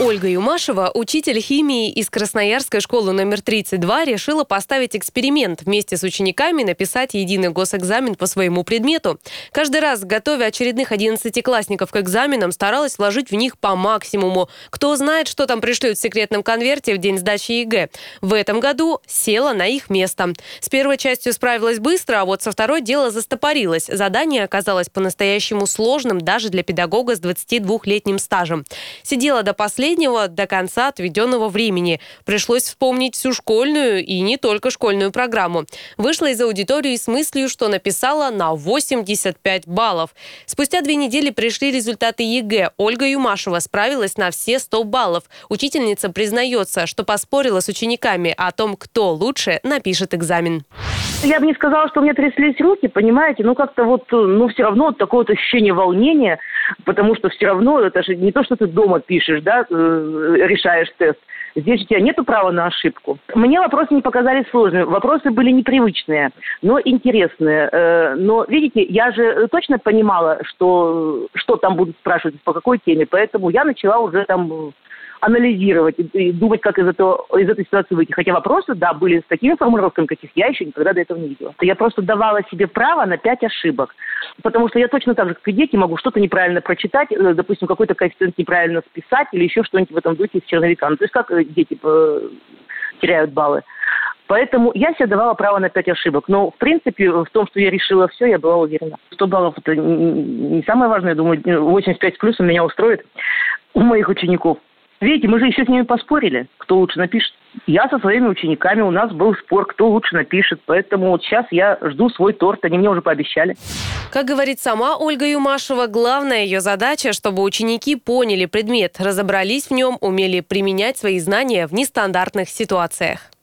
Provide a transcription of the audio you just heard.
Ольга Юмашева, учитель химии из Красноярской школы номер 32, решила поставить эксперимент вместе с учениками написать единый госэкзамен по своему предмету. Каждый раз, готовя очередных 11-классников к экзаменам, старалась вложить в них по максимуму. Кто знает, что там пришлют в секретном конверте в день сдачи ЕГЭ. В этом году села на их место. С первой частью справилась быстро, а вот со второй дело застопорилось. Задание оказалось по-настоящему сложным даже для педагога с 22-летним стажем. Сидела до последнего последнего до конца отведенного времени. Пришлось вспомнить всю школьную и не только школьную программу. Вышла из аудитории с мыслью, что написала на 85 баллов. Спустя две недели пришли результаты ЕГЭ. Ольга Юмашева справилась на все 100 баллов. Учительница признается, что поспорила с учениками о том, кто лучше напишет экзамен. Я бы не сказала, что у меня тряслись руки, понимаете, ну как-то вот, ну все равно такое вот ощущение волнения – потому что все равно это же не то, что ты дома пишешь, да, э, решаешь тест. Здесь у тебя нет права на ошибку. Мне вопросы не показались сложными. Вопросы были непривычные, но интересные. Э, но, видите, я же точно понимала, что, что там будут спрашивать, по какой теме. Поэтому я начала уже там анализировать и думать, как из, этого, из этой ситуации выйти. Хотя вопросы, да, были с такими формулировками, каких я еще никогда до этого не видела. Я просто давала себе право на пять ошибок. Потому что я точно так же, как и дети, могу что-то неправильно прочитать, э, допустим, какой-то коэффициент неправильно списать или еще что-нибудь в этом духе с черновика. Ну, то есть как э, дети э, теряют баллы. Поэтому я себе давала право на пять ошибок. Но, в принципе, в том, что я решила все, я была уверена. 100 баллов – это не самое важное. Я думаю, 85 плюсом меня устроит у моих учеников. Видите, мы же еще с ними поспорили, кто лучше напишет. Я со своими учениками, у нас был спор, кто лучше напишет. Поэтому вот сейчас я жду свой торт, они мне уже пообещали. Как говорит сама Ольга Юмашева, главная ее задача, чтобы ученики поняли предмет, разобрались в нем, умели применять свои знания в нестандартных ситуациях.